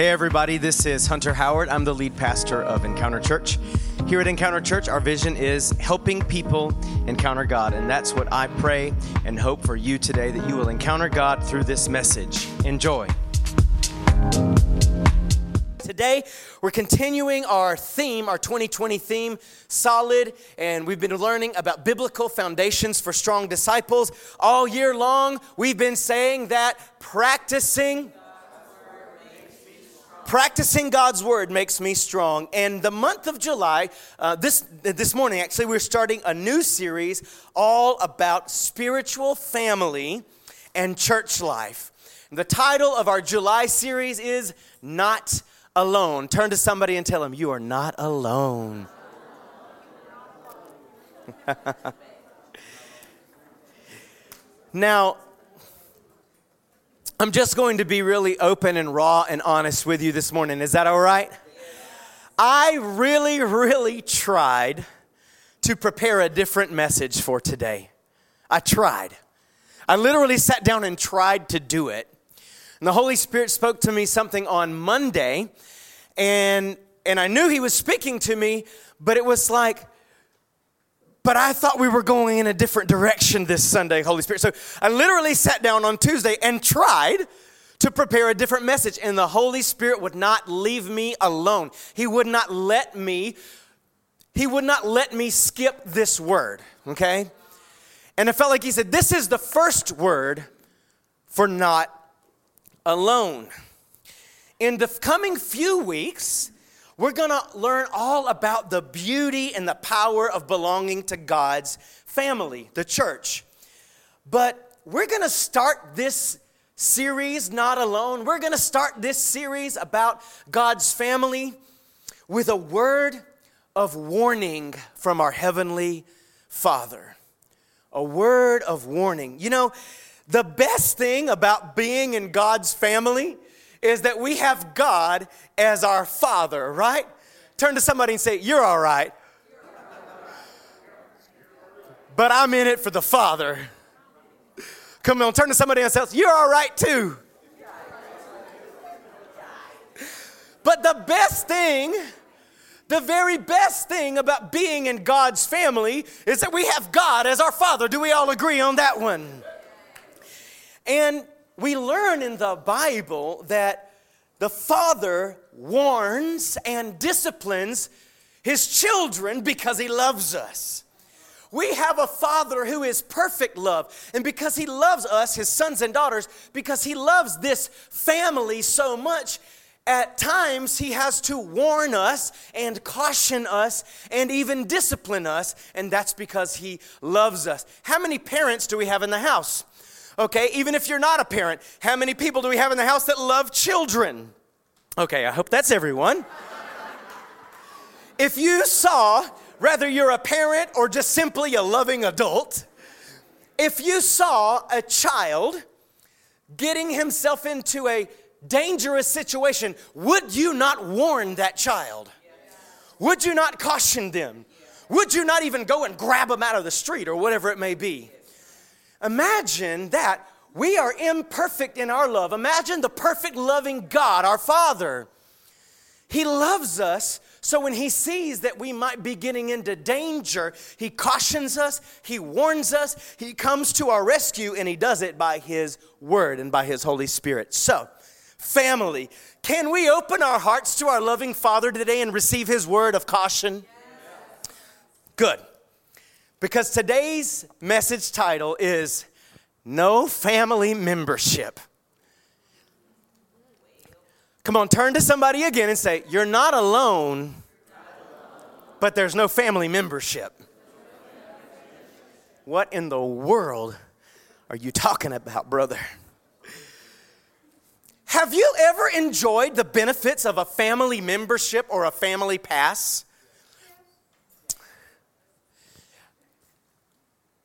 Hey, everybody, this is Hunter Howard. I'm the lead pastor of Encounter Church. Here at Encounter Church, our vision is helping people encounter God. And that's what I pray and hope for you today that you will encounter God through this message. Enjoy. Today, we're continuing our theme, our 2020 theme, Solid, and we've been learning about biblical foundations for strong disciples. All year long, we've been saying that practicing practicing God's word makes me strong. And the month of July, uh, this, this morning actually, we're starting a new series all about spiritual family and church life. The title of our July series is Not Alone. Turn to somebody and tell them, You are not alone. now, I'm just going to be really open and raw and honest with you this morning. Is that all right? I really, really tried to prepare a different message for today. I tried. I literally sat down and tried to do it. And the Holy Spirit spoke to me something on Monday, and, and I knew He was speaking to me, but it was like, but I thought we were going in a different direction this Sunday, Holy Spirit. So I literally sat down on Tuesday and tried to prepare a different message, and the Holy Spirit would not leave me alone. He would not let me, He would not let me skip this word, okay? And I felt like He said, This is the first word for not alone. In the coming few weeks, we're going to learn all about the beauty and the power of belonging to God's family, the church. But we're going to start this series not alone. We're going to start this series about God's family with a word of warning from our Heavenly Father. A word of warning. You know, the best thing about being in God's family is that we have God as our Father, right? Turn to somebody and say, You're all right. But I'm in it for the Father. Come on, turn to somebody else. You're all right too. But the best thing, the very best thing about being in God's family is that we have God as our Father. Do we all agree on that one? And we learn in the Bible that the Father warns and disciplines his children because he loves us. We have a Father who is perfect love. And because He loves us, His sons and daughters, because He loves this family so much, at times He has to warn us and caution us and even discipline us. And that's because He loves us. How many parents do we have in the house? Okay, even if you're not a parent, how many people do we have in the house that love children? Okay, I hope that's everyone. if you saw, whether you're a parent or just simply a loving adult, if you saw a child getting himself into a dangerous situation, would you not warn that child? Would you not caution them? Would you not even go and grab them out of the street or whatever it may be? Imagine that we are imperfect in our love. Imagine the perfect loving God, our Father. He loves us, so when He sees that we might be getting into danger, He cautions us, He warns us, He comes to our rescue, and He does it by His Word and by His Holy Spirit. So, family, can we open our hearts to our loving Father today and receive His word of caution? Good. Because today's message title is No Family Membership. Come on, turn to somebody again and say, You're not alone, but there's no family membership. What in the world are you talking about, brother? Have you ever enjoyed the benefits of a family membership or a family pass?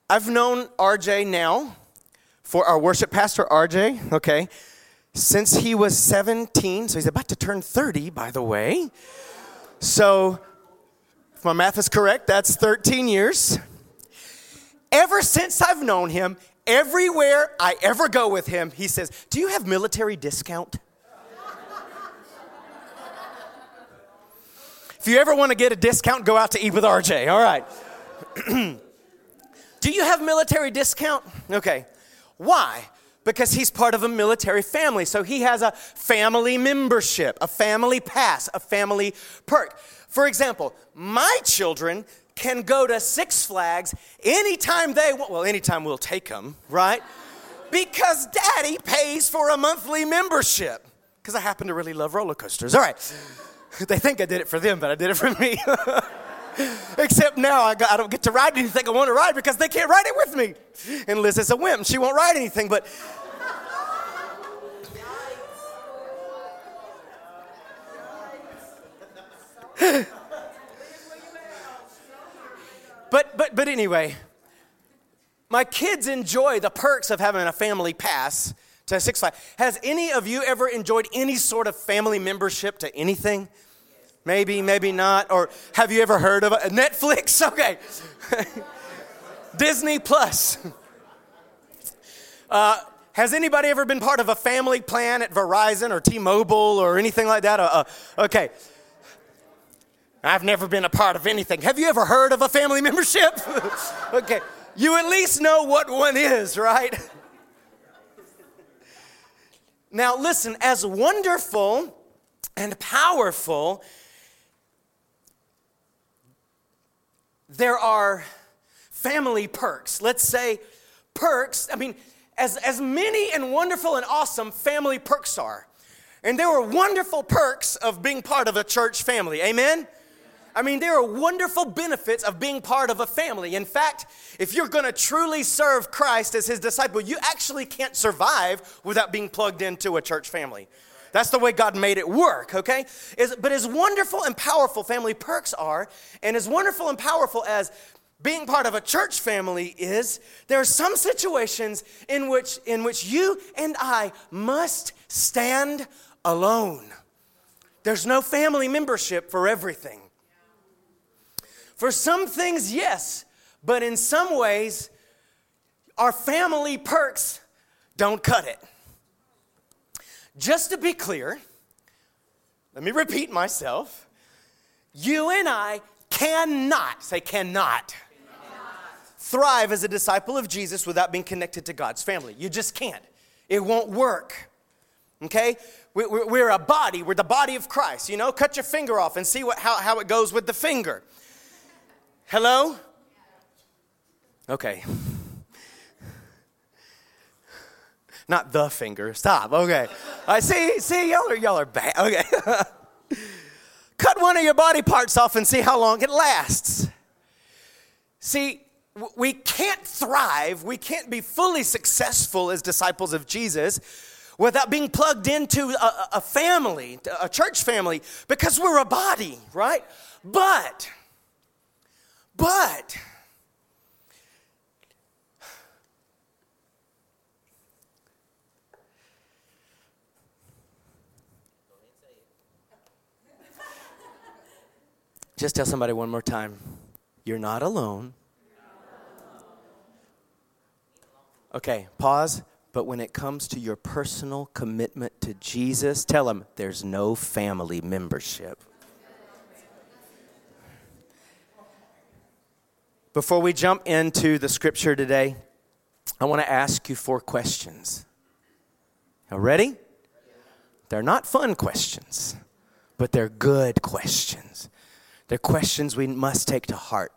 I've known RJ now for our worship pastor, RJ, okay, since he was 17. So he's about to turn 30, by the way. So, if my math is correct, that's 13 years. Ever since I've known him, everywhere I ever go with him, he says, Do you have military discount? If you ever want to get a discount, go out to eat with RJ. All right. Do you have military discount? Okay. Why? Because he's part of a military family. So he has a family membership, a family pass, a family perk. For example, my children can go to Six Flags anytime they want. Well, anytime we'll take them, right? Because daddy pays for a monthly membership. Because I happen to really love roller coasters. All right. They think I did it for them, but I did it for me. Except now I, got, I, don't get to ride anything I want to ride because they can't ride it with me. And Liz is a wimp. She won't ride anything, but. but but but anyway, my kids enjoy the perks of having a family pass to Six Flags. Has any of you ever enjoyed any sort of family membership to anything? Maybe, maybe not. Or have you ever heard of it? Netflix? Okay. Disney Plus. Uh, has anybody ever been part of a family plan at Verizon or T Mobile or anything like that? Uh, uh, okay. I've never been a part of anything. Have you ever heard of a family membership? okay. You at least know what one is, right? now, listen, as wonderful and powerful there are family perks. Let's say perks, I mean, as, as many and wonderful and awesome family perks are. And there are wonderful perks of being part of a church family. Amen? I mean, there are wonderful benefits of being part of a family. In fact, if you're going to truly serve Christ as his disciple, you actually can't survive without being plugged into a church family. That's the way God made it work, okay? Is, but as wonderful and powerful family perks are, and as wonderful and powerful as being part of a church family is, there are some situations in which, in which you and I must stand alone. There's no family membership for everything. For some things, yes, but in some ways, our family perks don't cut it. Just to be clear, let me repeat myself. You and I cannot, say cannot, thrive as a disciple of Jesus without being connected to God's family. You just can't. It won't work. Okay? We're a body, we're the body of Christ. You know, cut your finger off and see what, how, how it goes with the finger. Hello? Okay. Not the finger. Stop. Okay. I see. See, y'all are y'all are bad. Okay. Cut one of your body parts off and see how long it lasts. See, we can't thrive, we can't be fully successful as disciples of Jesus without being plugged into a, a, family, a church family, because we're a body, right? But, but, Just tell somebody one more time you're not alone. Okay, pause. But when it comes to your personal commitment to Jesus, tell them there's no family membership. Before we jump into the scripture today, I want to ask you four questions. Are ready? They're not fun questions, but they're good questions. They're questions we must take to heart.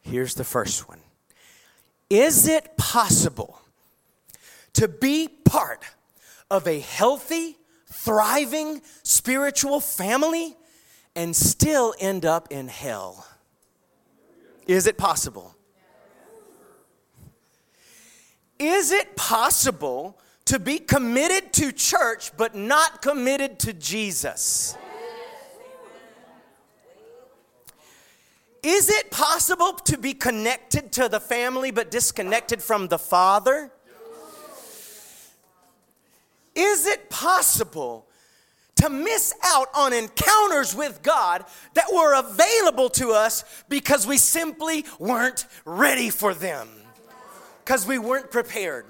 Here's the first one Is it possible to be part of a healthy, thriving spiritual family and still end up in hell? Is it possible? Is it possible to be committed to church but not committed to Jesus? Is it possible to be connected to the family but disconnected from the Father? Is it possible to miss out on encounters with God that were available to us because we simply weren't ready for them? Because we weren't prepared.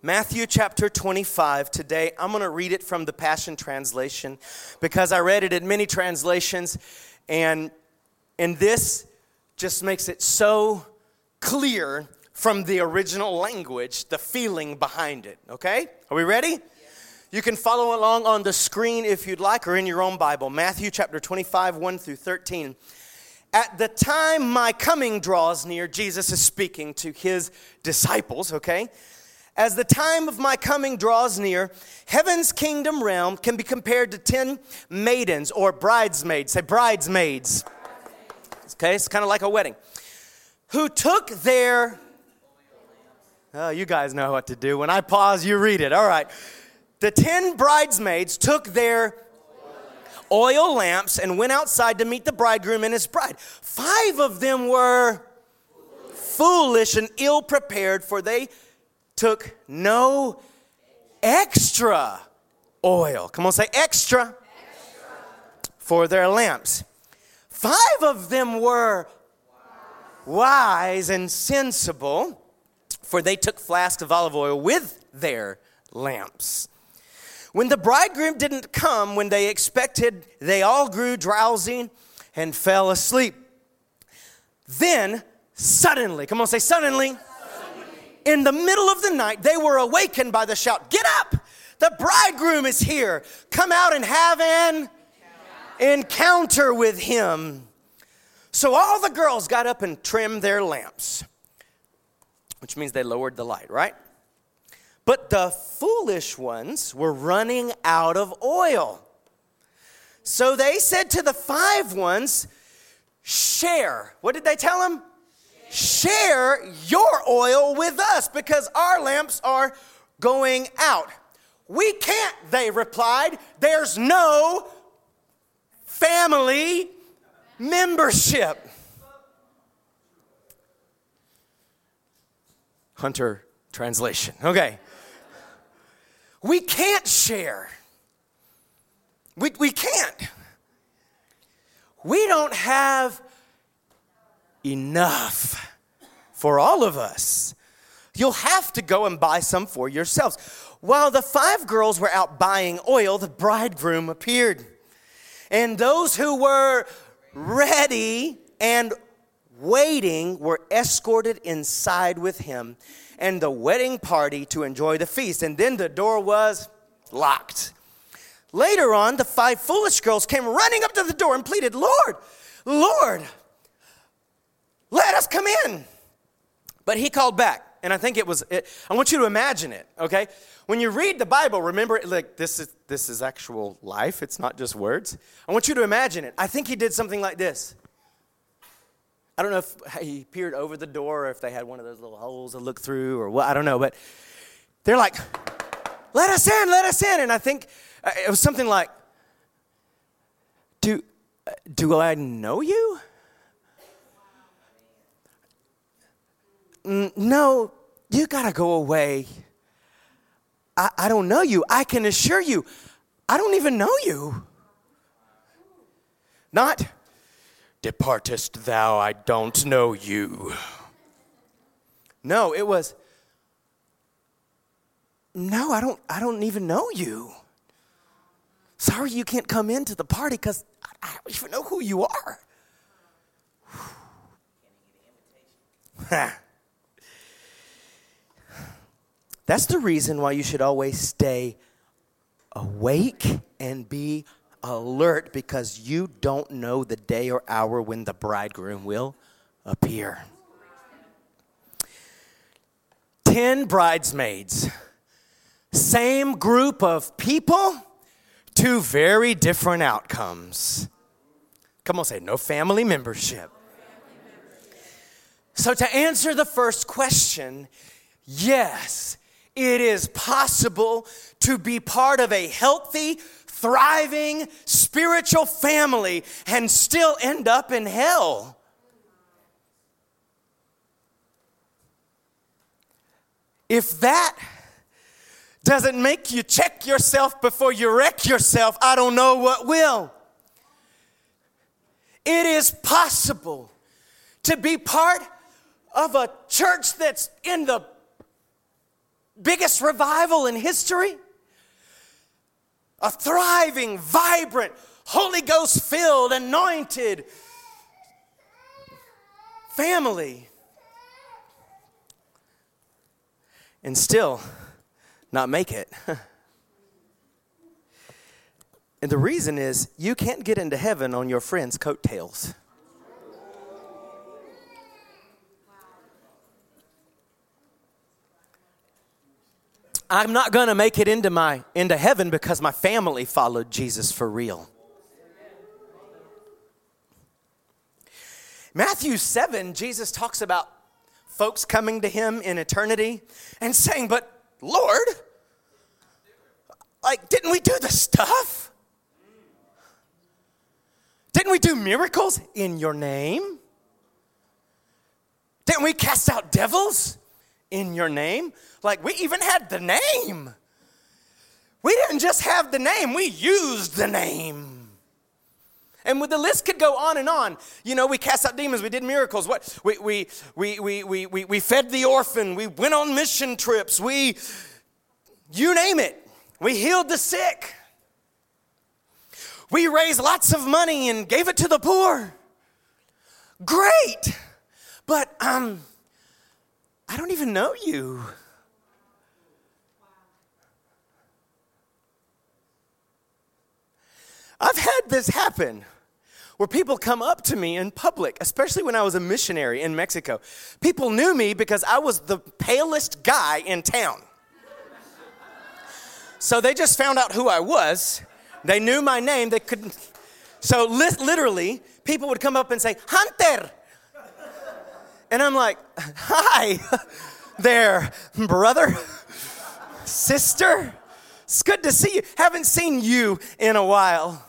Matthew chapter 25. Today, I'm going to read it from the Passion Translation because I read it in many translations, and, and this just makes it so clear from the original language, the feeling behind it. Okay? Are we ready? You can follow along on the screen if you'd like or in your own Bible. Matthew chapter 25, 1 through 13. At the time my coming draws near, Jesus is speaking to his disciples, okay? As the time of my coming draws near, heaven's kingdom realm can be compared to 10 maidens or bridesmaids. Say bridesmaids. Okay, it's kind of like a wedding. Who took their. Oh, you guys know what to do. When I pause, you read it. All right. The 10 bridesmaids took their oil lamps and went outside to meet the bridegroom and his bride. Five of them were foolish and ill prepared, for they took no extra oil. Come on, say extra, extra. for their lamps. Five of them were wise and sensible, for they took flasks of olive oil with their lamps. When the bridegroom didn't come when they expected, they all grew drowsy and fell asleep. Then, suddenly, come on, say suddenly in the middle of the night, they were awakened by the shout, Get up! The bridegroom is here. Come out and have an encounter with him. So all the girls got up and trimmed their lamps, which means they lowered the light, right? But the foolish ones were running out of oil. So they said to the five ones, Share. What did they tell them? share your oil with us because our lamps are going out. We can't, they replied. There's no family membership. Hunter translation. Okay. We can't share. We, we can't. We don't have enough for all of us. You'll have to go and buy some for yourselves. While the five girls were out buying oil, the bridegroom appeared. And those who were ready and waiting were escorted inside with him and the wedding party to enjoy the feast. And then the door was locked. Later on, the five foolish girls came running up to the door and pleaded, Lord, Lord, let us come in. But he called back. And I think it was, it, I want you to imagine it, okay? When you read the Bible, remember, like, this is, this is actual life, it's not just words. I want you to imagine it. I think he did something like this. I don't know if he peered over the door or if they had one of those little holes to look through or what, I don't know, but they're like, let us in, let us in. And I think uh, it was something like, do, uh, do I know you? Mm, no, you got to go away. I, I don't know you. I can assure you, I don't even know you. Not, departest thou, I don't know you. No, it was, no, I don't, I don't even know you. Sorry you can't come into the party because I don't even know who you are. That's the reason why you should always stay awake and be alert because you don't know the day or hour when the bridegroom will appear. Ten bridesmaids, same group of people, two very different outcomes. Come on, say no family membership. So, to answer the first question, yes, it is possible to be part of a healthy, thriving spiritual family and still end up in hell. If that doesn't make you check yourself before you wreck yourself, I don't know what will. It is possible to be part of a church that's in the biggest revival in history. A thriving, vibrant, Holy Ghost filled, anointed family. And still not make it. and the reason is you can't get into heaven on your friend's coattails. I'm not going to make it into my into heaven because my family followed Jesus for real. Matthew 7, Jesus talks about folks coming to him in eternity and saying, But Lord, like, didn't we do the stuff? Didn't we do miracles in your name? Didn't we cast out devils in your name? Like, we even had the name. We didn't just have the name, we used the name. And the list could go on and on. You know, we cast out demons, we did miracles, what we we we we we we, we fed the orphan, we went on mission trips, we you name it. We healed the sick. We raised lots of money and gave it to the poor. Great. But um I don't even know you. I've had this happen where people come up to me in public, especially when I was a missionary in Mexico. People knew me because I was the palest guy in town. So they just found out who I was. They knew my name. They couldn't. So li- literally, people would come up and say, Hunter. And I'm like, hi there, brother, sister. It's good to see you. Haven't seen you in a while.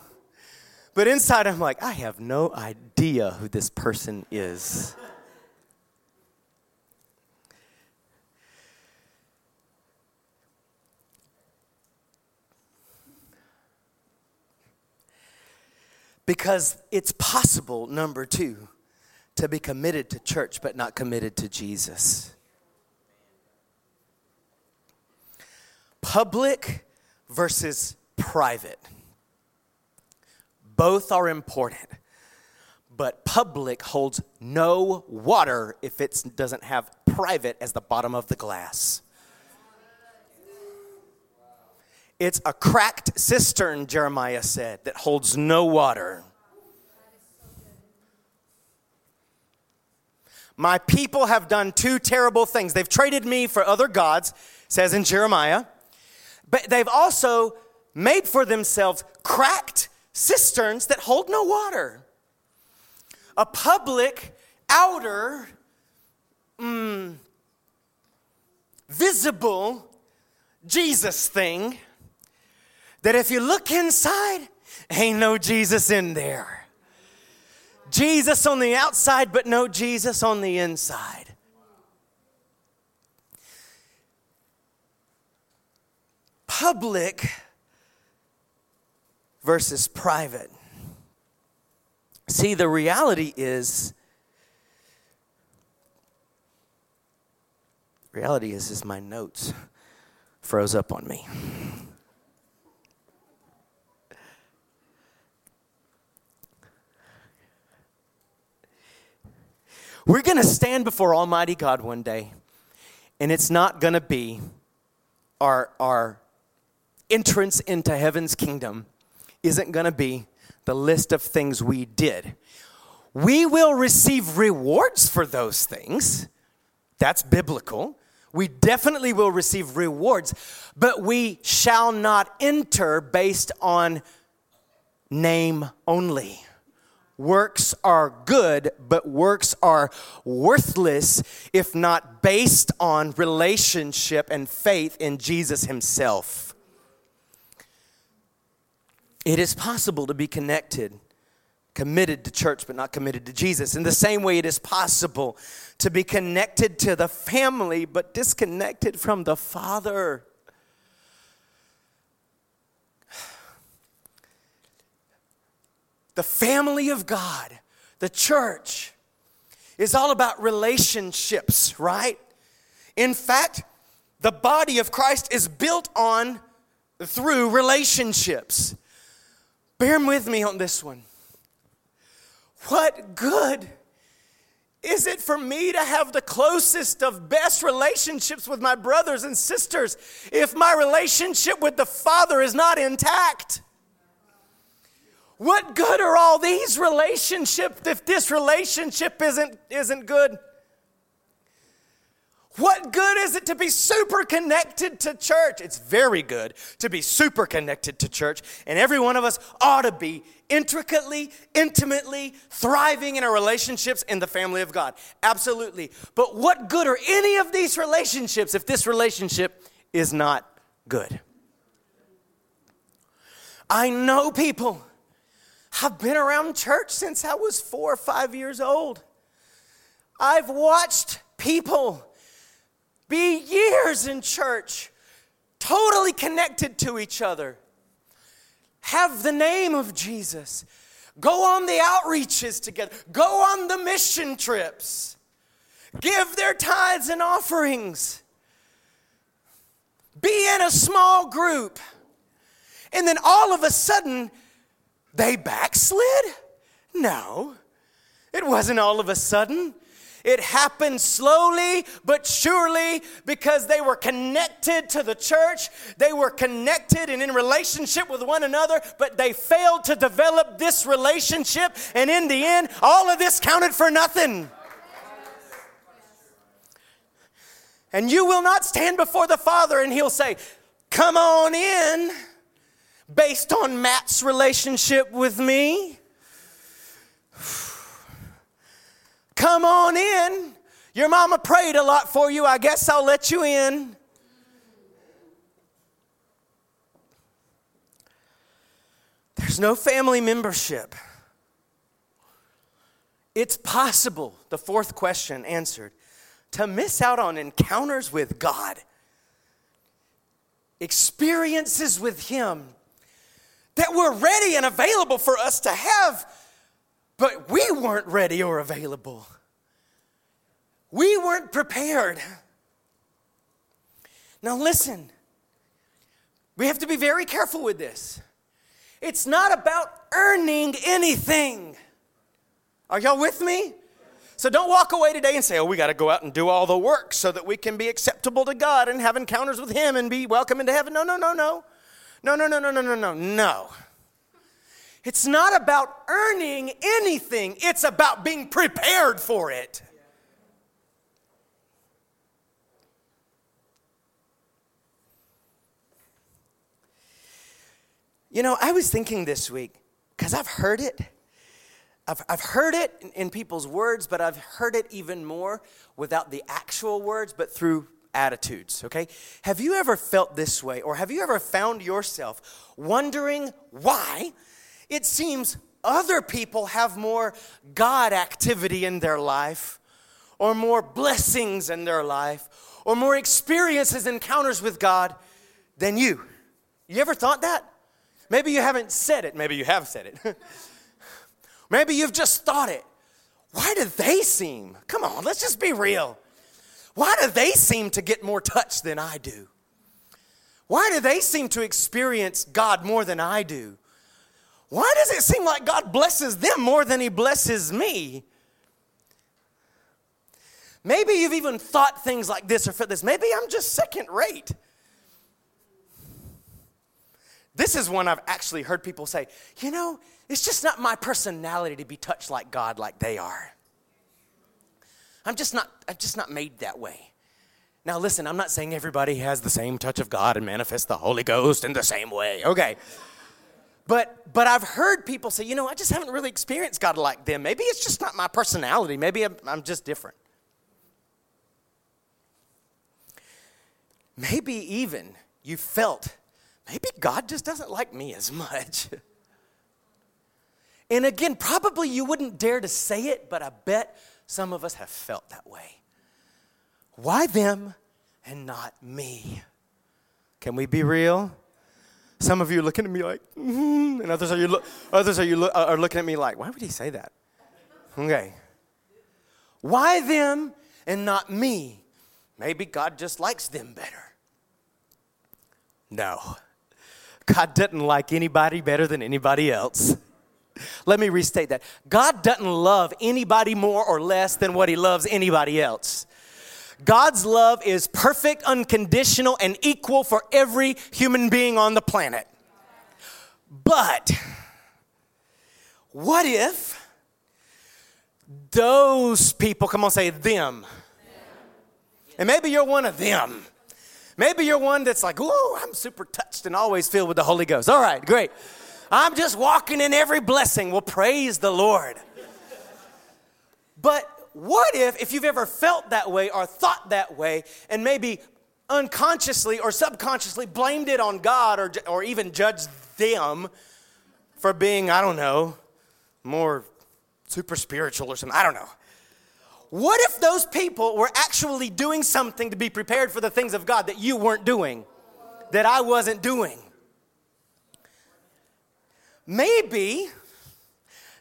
But inside, I'm like, I have no idea who this person is. Because it's possible, number two, to be committed to church but not committed to Jesus. Public versus private. Both are important, but public holds no water if it doesn't have private as the bottom of the glass. It's a cracked cistern, Jeremiah said, that holds no water. My people have done two terrible things. They've traded me for other gods, says in Jeremiah, but they've also made for themselves cracked cisterns that hold no water. A public, outer, mm, visible Jesus thing that if you look inside, ain't no Jesus in there. Jesus on the outside, but no Jesus on the inside. Public versus private. See, the reality is, reality is, is my notes froze up on me. We're going to stand before Almighty God one day, and it's not going to be our, our entrance into heaven's kingdom isn't going to be the list of things we did. We will receive rewards for those things. That's biblical. We definitely will receive rewards, but we shall not enter based on name only. Works are good, but works are worthless if not based on relationship and faith in Jesus Himself. It is possible to be connected, committed to church, but not committed to Jesus. In the same way, it is possible to be connected to the family, but disconnected from the Father. The family of God, the church, is all about relationships, right? In fact, the body of Christ is built on through relationships. Bear with me on this one. What good is it for me to have the closest of best relationships with my brothers and sisters if my relationship with the Father is not intact? What good are all these relationships if this relationship isn't, isn't good? What good is it to be super connected to church? It's very good to be super connected to church, and every one of us ought to be intricately, intimately thriving in our relationships in the family of God. Absolutely. But what good are any of these relationships if this relationship is not good? I know people. I've been around church since I was four or five years old. I've watched people be years in church, totally connected to each other, have the name of Jesus, go on the outreaches together, go on the mission trips, give their tithes and offerings, be in a small group, and then all of a sudden they backslid? No, it wasn't all of a sudden. It happened slowly but surely because they were connected to the church. They were connected and in relationship with one another, but they failed to develop this relationship. And in the end, all of this counted for nothing. And you will not stand before the Father and He'll say, Come on in, based on Matt's relationship with me. Come on in. Your mama prayed a lot for you. I guess I'll let you in. There's no family membership. It's possible, the fourth question answered, to miss out on encounters with God, experiences with Him that were ready and available for us to have but we weren't ready or available. We weren't prepared. Now, listen, we have to be very careful with this. It's not about earning anything. Are y'all with me? So don't walk away today and say, oh, we got to go out and do all the work so that we can be acceptable to God and have encounters with Him and be welcome into heaven. No, no, no, no. No, no, no, no, no, no, no, no. It's not about earning anything, it's about being prepared for it. You know, I was thinking this week, because I've heard it. I've, I've heard it in, in people's words, but I've heard it even more without the actual words, but through attitudes, okay? Have you ever felt this way, or have you ever found yourself wondering why it seems other people have more God activity in their life, or more blessings in their life, or more experiences, encounters with God than you. You ever thought that? Maybe you haven't said it, maybe you have said it. maybe you've just thought it. Why do they seem, come on, let's just be real. Why do they seem to get more touch than I do? Why do they seem to experience God more than I do? Why does it seem like God blesses them more than He blesses me? Maybe you've even thought things like this or felt this. Maybe I'm just second rate. This is one I've actually heard people say, you know, it's just not my personality to be touched like God like they are. I'm just not, I'm just not made that way. Now listen, I'm not saying everybody has the same touch of God and manifests the Holy Ghost in the same way. Okay. But, but I've heard people say, you know, I just haven't really experienced God like them. Maybe it's just not my personality. Maybe I'm, I'm just different. Maybe even you felt, maybe God just doesn't like me as much. and again, probably you wouldn't dare to say it, but I bet some of us have felt that way. Why them and not me? Can we be real? Some of you are looking at me like, mm-hmm, and others are you lo- others are you lo- are looking at me like, why would he say that? Okay. Why them and not me? Maybe God just likes them better. No. God doesn't like anybody better than anybody else. Let me restate that. God doesn't love anybody more or less than what he loves anybody else. God's love is perfect, unconditional, and equal for every human being on the planet. But what if those people, come on, say them. And maybe you're one of them. Maybe you're one that's like, whoa, I'm super touched and always filled with the Holy Ghost. All right, great. I'm just walking in every blessing. Well, praise the Lord. But what if, if you've ever felt that way or thought that way, and maybe unconsciously or subconsciously blamed it on God or, or even judged them for being, I don't know, more super spiritual or something? I don't know. What if those people were actually doing something to be prepared for the things of God that you weren't doing, that I wasn't doing? Maybe,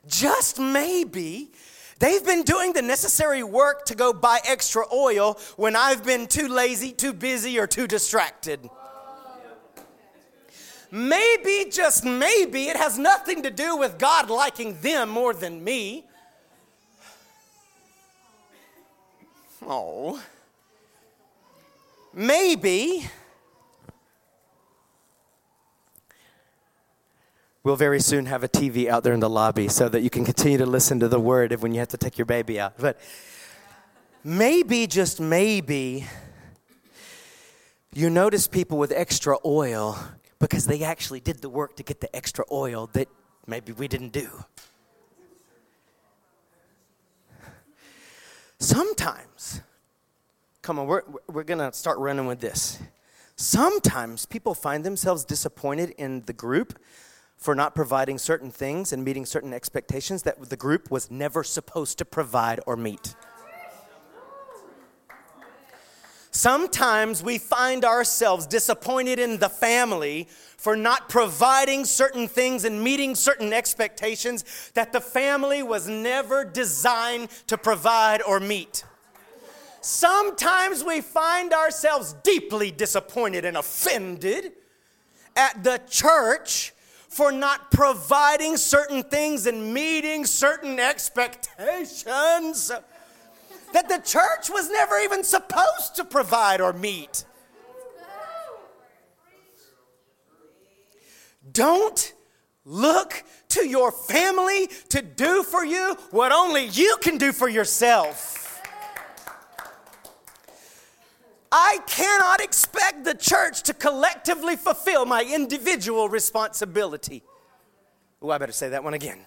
just maybe, They've been doing the necessary work to go buy extra oil when I've been too lazy, too busy, or too distracted. Maybe, just maybe, it has nothing to do with God liking them more than me. Oh. Maybe We'll very soon have a TV out there in the lobby so that you can continue to listen to the word when you have to take your baby out. But maybe, just maybe, you notice people with extra oil because they actually did the work to get the extra oil that maybe we didn't do. Sometimes, come on, we're, we're going to start running with this. Sometimes people find themselves disappointed in the group for not providing certain things and meeting certain expectations that the group was never supposed to provide or meet. Sometimes we find ourselves disappointed in the family for not providing certain things and meeting certain expectations that the family was never designed to provide or meet. Sometimes we find ourselves deeply disappointed and offended at the church for not providing certain things and meeting certain expectations that the church was never even supposed to provide or meet. Don't look to your family to do for you what only you can do for yourself. I cannot expect the church to collectively fulfill my individual responsibility. Oh, I better say that one again.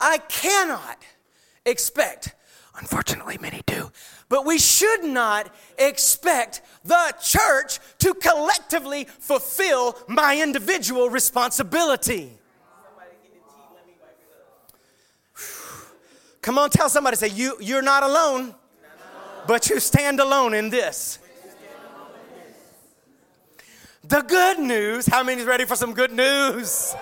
I cannot expect, unfortunately, many do, but we should not expect the church to collectively fulfill my individual responsibility. Come on, tell somebody, say, you, you're not alone, but you stand alone in this. The good news, how many is ready for some good news?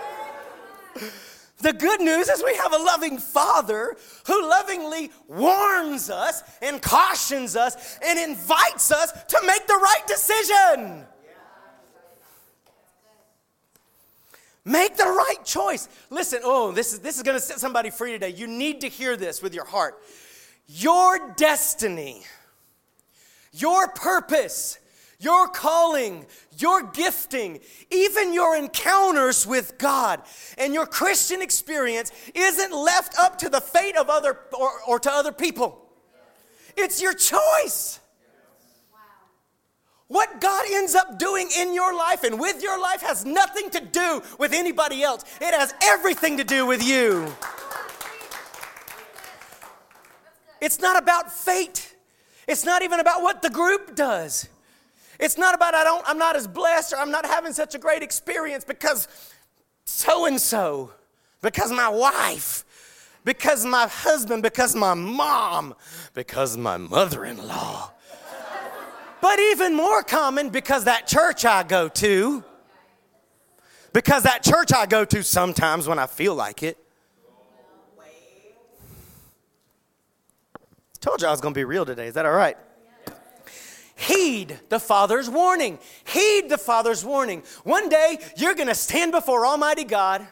The good news is we have a loving Father who lovingly warns us and cautions us and invites us to make the right decision. Make the right choice. Listen, oh, this is, this is going to set somebody free today. You need to hear this with your heart. Your destiny, your purpose, your calling, your gifting, even your encounters with God and your Christian experience isn't left up to the fate of other or, or to other people. It's your choice. What God ends up doing in your life and with your life has nothing to do with anybody else. It has everything to do with you. It's not about fate. It's not even about what the group does. It's not about I don't, I'm not as blessed or I'm not having such a great experience because so and so, because my wife, because my husband, because my mom, because my mother in law. but even more common because that church I go to, because that church I go to sometimes when I feel like it. Told you I was going to be real today. Is that all right? Heed the Father's warning. Heed the Father's warning. One day you're going to stand before Almighty God.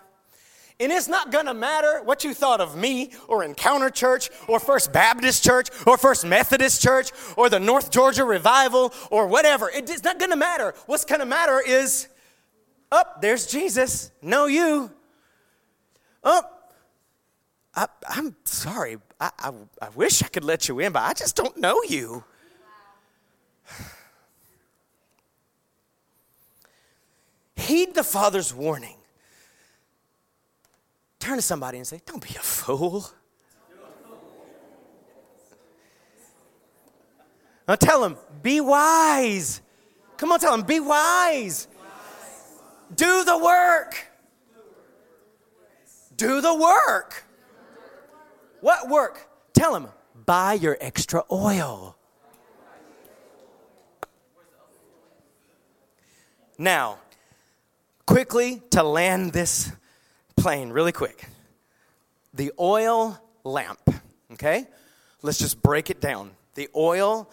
And it's not gonna matter what you thought of me or Encounter Church or First Baptist Church or First Methodist Church or the North Georgia Revival or whatever. It's not gonna matter. What's gonna matter is, up, oh, there's Jesus. No, you. Up. Oh, I, am sorry. I, I, I wish I could let you in, but I just don't know you. Heed the Father's warning. Turn to somebody and say, Don't be a fool. Now tell him, Be wise. Come on, tell him, Be wise. Do the work. Do the work. What work? Tell him, buy your extra oil. Now, quickly to land this plane, really quick. The oil lamp, okay? Let's just break it down. The oil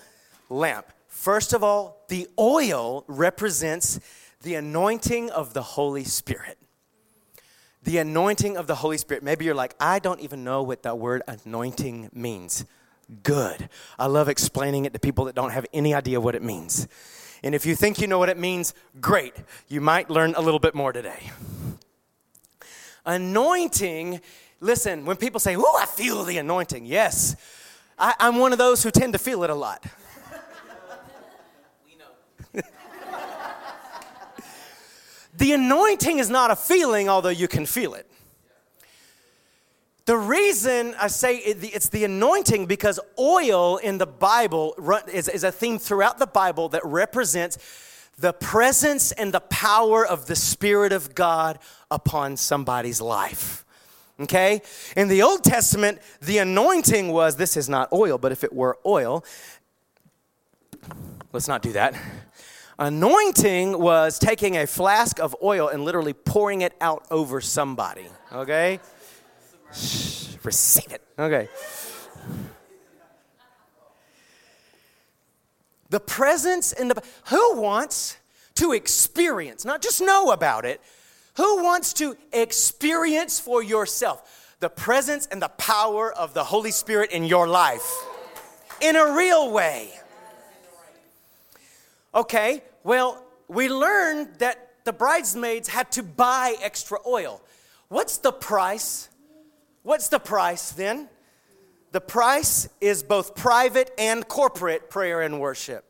lamp. First of all, the oil represents the anointing of the Holy Spirit the anointing of the Holy Spirit. Maybe you're like, I don't even know what that word anointing means. Good. I love explaining it to people that don't have any idea what it means. And if you think you know what it means, great. You might learn a little bit more today. Anointing, listen, when people say, Oh, I feel the anointing, yes, I, I'm one of those who tend to feel it a lot. We know. The anointing is not a feeling, although you can feel it. The reason I say it's the anointing because oil in the Bible is, a theme throughout the Bible that represents the presence and the power of the Spirit of God upon somebody's life. Okay? In the Old Testament, the anointing was this is not oil, but if it were oil, let's not do that. Anointing was taking a flask of oil and literally pouring it out over somebody. Okay? Shh, receive it. Okay. The presence in the who wants to experience, not just know about it, who wants to experience for yourself the presence and the power of the Holy Spirit in your life in a real way? Okay, well, we learned that the bridesmaids had to buy extra oil. What's the price? What's the price then? The price is both private and corporate prayer and worship.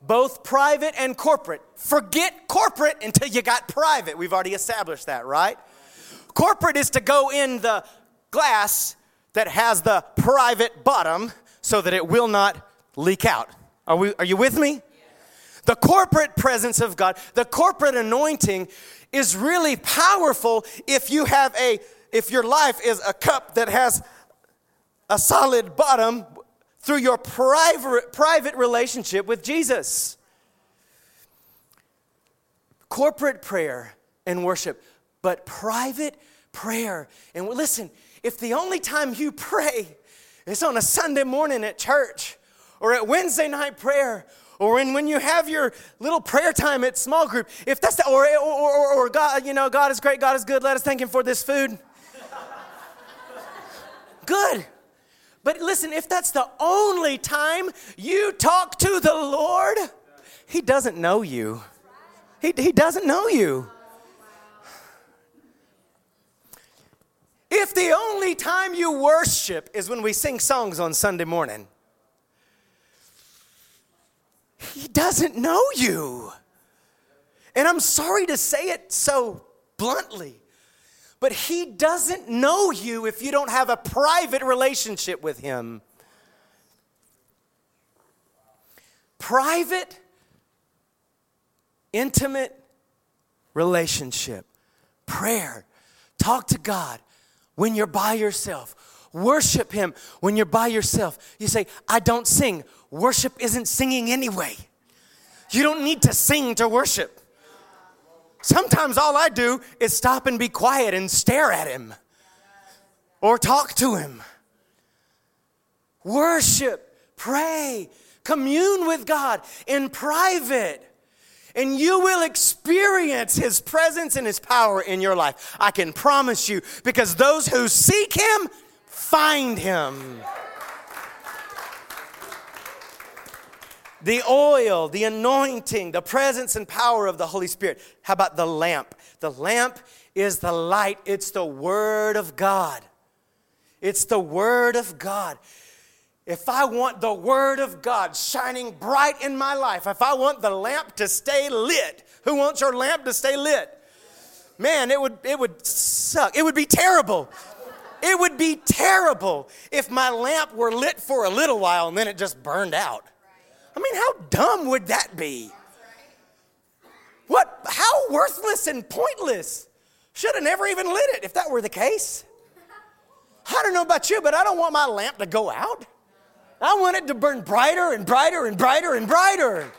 Both private and corporate. Forget corporate until you got private. We've already established that, right? Corporate is to go in the glass that has the private bottom so that it will not leak out. Are, we, are you with me? The corporate presence of God, the corporate anointing is really powerful if you have a, if your life is a cup that has a solid bottom through your private, private relationship with Jesus. Corporate prayer and worship, but private prayer. And listen, if the only time you pray is on a Sunday morning at church, or at Wednesday night prayer or when, when you have your little prayer time at small group, if that's the, or, or, or, or God, you know, God is great, God is good, let us thank Him for this food. good. But listen, if that's the only time you talk to the Lord, He doesn't know you. He, he doesn't know you. If the only time you worship is when we sing songs on Sunday morning, he doesn't know you. And I'm sorry to say it so bluntly, but He doesn't know you if you don't have a private relationship with Him. Private, intimate relationship, prayer, talk to God when you're by yourself. Worship Him when you're by yourself. You say, I don't sing worship isn't singing anyway. You don't need to sing to worship. Sometimes all I do is stop and be quiet and stare at Him or talk to Him. Worship, Pray, commune with God in private. And you will experience His presence and His power in your life. I can promise you, because those who seek Him find Him. the oil, the anointing, the presence and power of the Holy Spirit. How about the lamp? The lamp is the light, it's the Word of God. It's the Word of God. If I want the Word of God shining bright in my life, if I want the lamp to stay lit, who wants your lamp to stay lit? Man, it would, it would suck. It would be terrible. It would be terrible if my lamp were lit for a little while and then it just burned out. I mean, how dumb would that be? What, how worthless and pointless. Should have never even lit it if that were the case. I don't know about you, but I don't want my lamp to go out. I want it to burn brighter and brighter and brighter and brighter.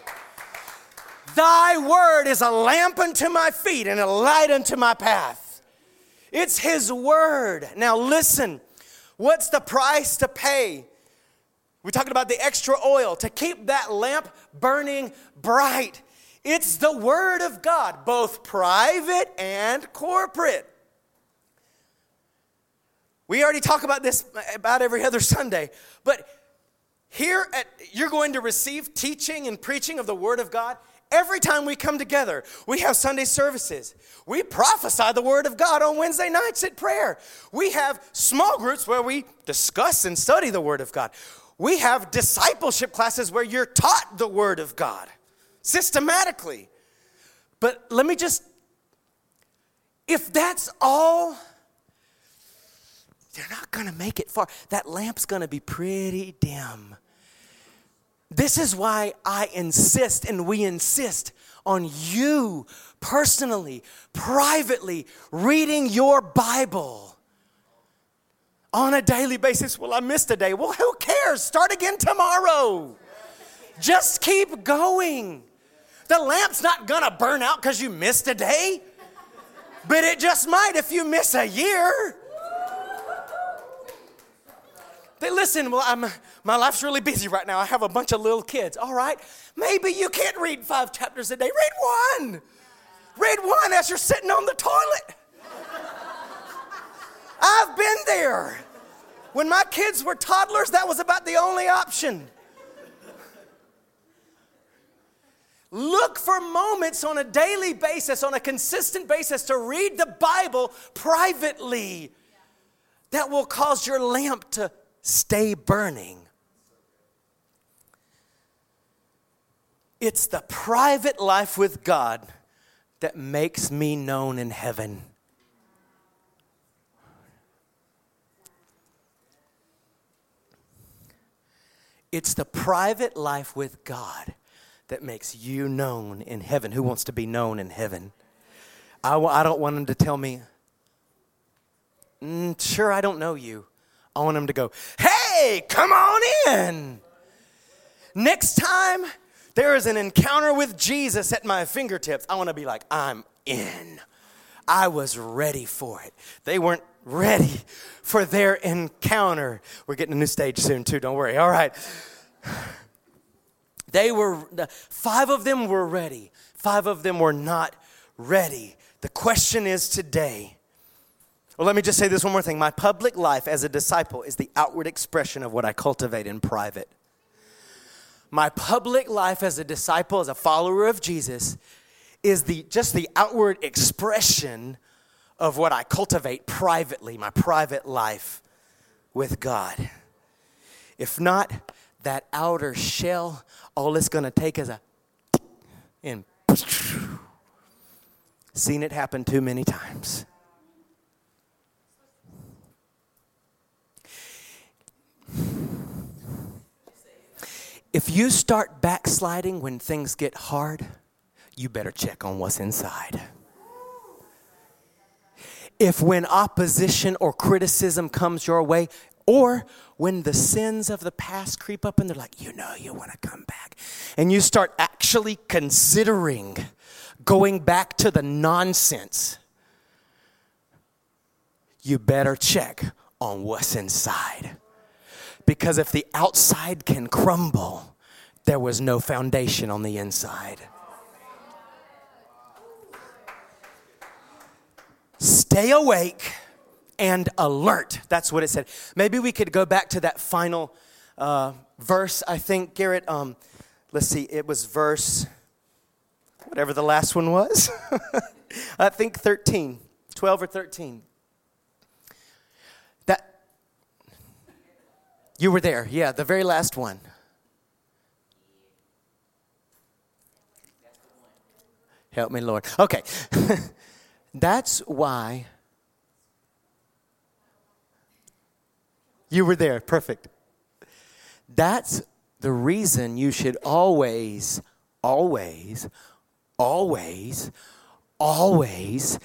Thy word is a lamp unto my feet and a light unto my path. It's His word. Now, listen, what's the price to pay we're talking about the extra oil to keep that lamp burning bright. It's the Word of God, both private and corporate. We already talk about this about every other Sunday, but here at, you're going to receive teaching and preaching of the Word of God every time we come together. We have Sunday services. We prophesy the Word of God on Wednesday nights at prayer. We have small groups where we discuss and study the Word of God. We have discipleship classes where you're taught the Word of God systematically. But let me just, if that's all, you're not going to make it far. That lamp's going to be pretty dim. This is why I insist and we insist on you personally, privately reading your Bible on a daily basis. Well, I missed a day. Well, who cares? Start again tomorrow. Just keep going. The lamp's not gonna burn out because you missed a day, but it just might if you miss a year. They listen, well, I'm, my life's really busy right now. I have a bunch of little kids. All right, maybe you can't read five chapters a day. Read one. Read one as you're sitting on the toilet. I've been there. When my kids were toddlers, that was about the only option. Look for moments on a daily basis, on a consistent basis, to read the Bible privately that will cause your lamp to stay burning. It's the private life with God that makes me known in heaven. It's the private life with God that makes you known in heaven. Who wants to be known in heaven? I w- I don't want him to tell me, mm, sure, I don't know you. I want them to go, hey, come on in. Next time there is an encounter with Jesus at my fingertips, I want to be like, I'm in. I was ready for it. They weren't ready for their encounter. We're getting a new stage soon, too, don't worry. All right. They were, five of them were ready, five of them were not ready. The question is today. Well, let me just say this one more thing. My public life as a disciple is the outward expression of what I cultivate in private. My public life as a disciple, as a follower of Jesus, is the just the outward expression of what I cultivate privately, my private life with God. If not, that outer shell, all it's going to take is a and seen it happen too many times. If you start backsliding when things get hard, you better check on what's inside. If when opposition or criticism comes your way, or when the sins of the past creep up and they're like, you know, you want to come back, and you start actually considering going back to the nonsense, you better check on what's inside Because if the outside can crumble, there was no foundation on the inside. Stay awake and alert. That's what it said. Maybe we could go back to that final uh, verse. I think, Garrett, um, let's see, it was verse, whatever the last one was. I think 13, 12 or 13. You were there, yeah, the very last one. Help me, Lord. Okay. That's why you were there. Perfect. That's the reason you should always, always, always, always,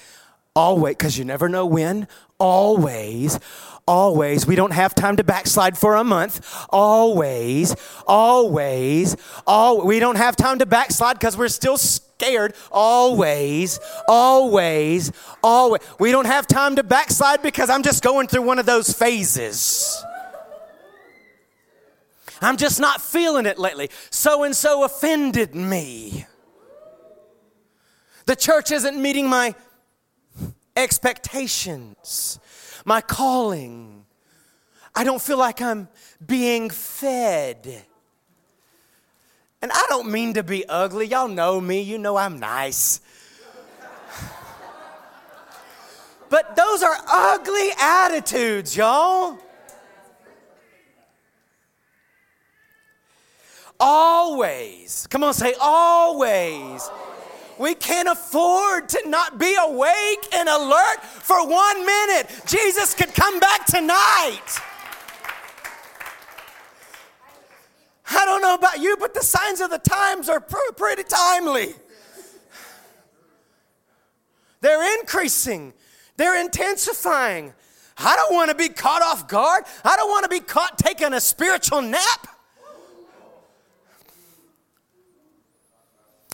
always, because you never know when, always, always. We don't have time to backslide for a month. Always, always, all. We don't have time to backslide because we're still scared. Always, always, always. We don't have time to backslide because I'm just going through one of those phases. I'm just not feeling it lately. So and so offended me. The church isn't meeting my expectations, my calling. I don't feel like I'm being fed. And I don't mean to be ugly. Y'all know me. You know I'm nice. But those are ugly attitudes, y'all. Always. Come on, say always. We can't afford to not be awake and alert for one minute. Jesus could come back tonight. I don't know about you, but the signs of the times are pretty timely. They're increasing, they're intensifying. I don't want to be caught off guard. I don't want to be caught taking a spiritual nap.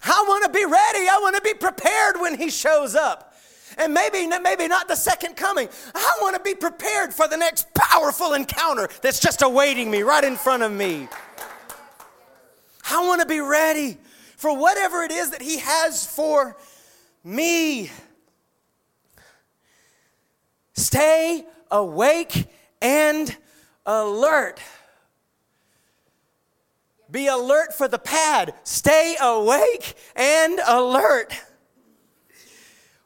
I want to be ready. I want to be prepared when he shows up. And maybe, maybe not the second coming. I want to be prepared for the next powerful encounter that's just awaiting me right in front of me. I want to be ready for whatever it is that he has for me. Stay awake and alert. Be alert for the pad. Stay awake and alert.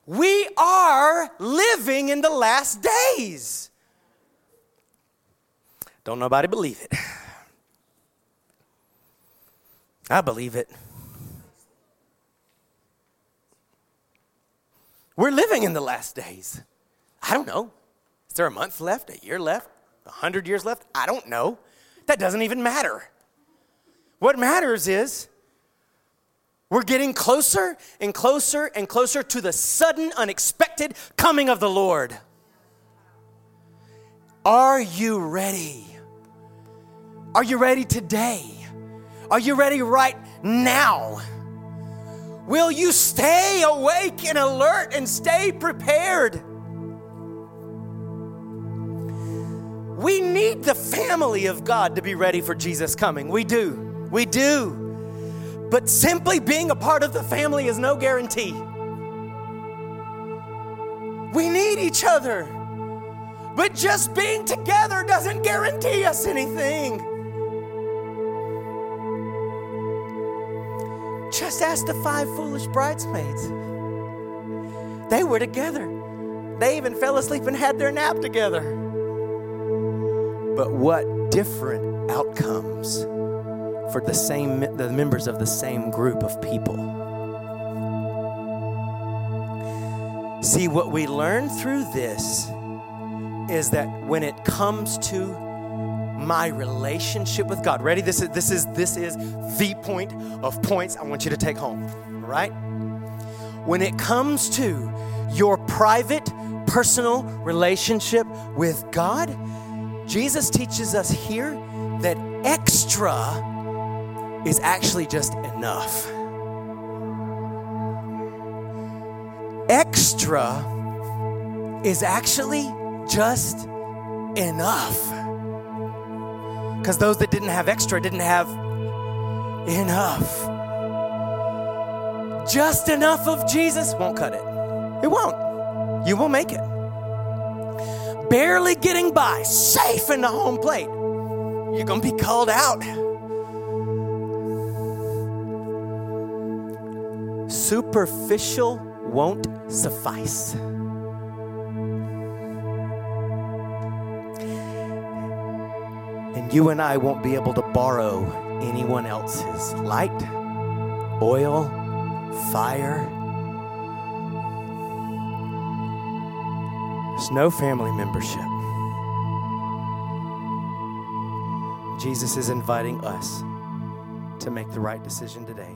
We are living in the last days. Don't nobody believe it. I believe it. We're living in the last days. I don't know. Is there a month left, a year left, a hundred years left? I don't know. That doesn't even matter. What matters is we're getting closer and closer and closer to the sudden, unexpected coming of the Lord. Are you ready? Are you ready today? Are you ready right now? Will you stay awake and alert and stay prepared? We need the family of God to be ready for Jesus coming. We do. We do. But simply being a part of the family is no guarantee. We need each other. But just being together doesn't guarantee us anything. Just ask the five foolish bridesmaids. They were together. They even fell asleep and had their nap together. But what different outcomes for the same the members of the same group of people. See what we learn through this is that when it comes to my relationship with God. Ready? This is this is this is the point of points I want you to take home. right? When it comes to your private personal relationship with God, Jesus teaches us here that extra is actually just enough. Extra is actually just enough. Because those that didn't have extra didn't have enough. Just enough of Jesus won't cut it. It won't. You will make it. Barely getting by, safe in the home plate. You're going to be called out. Superficial won't suffice. And you and I won't be able to borrow anyone else's light, oil, fire. There's no family membership. Jesus is inviting us to make the right decision today.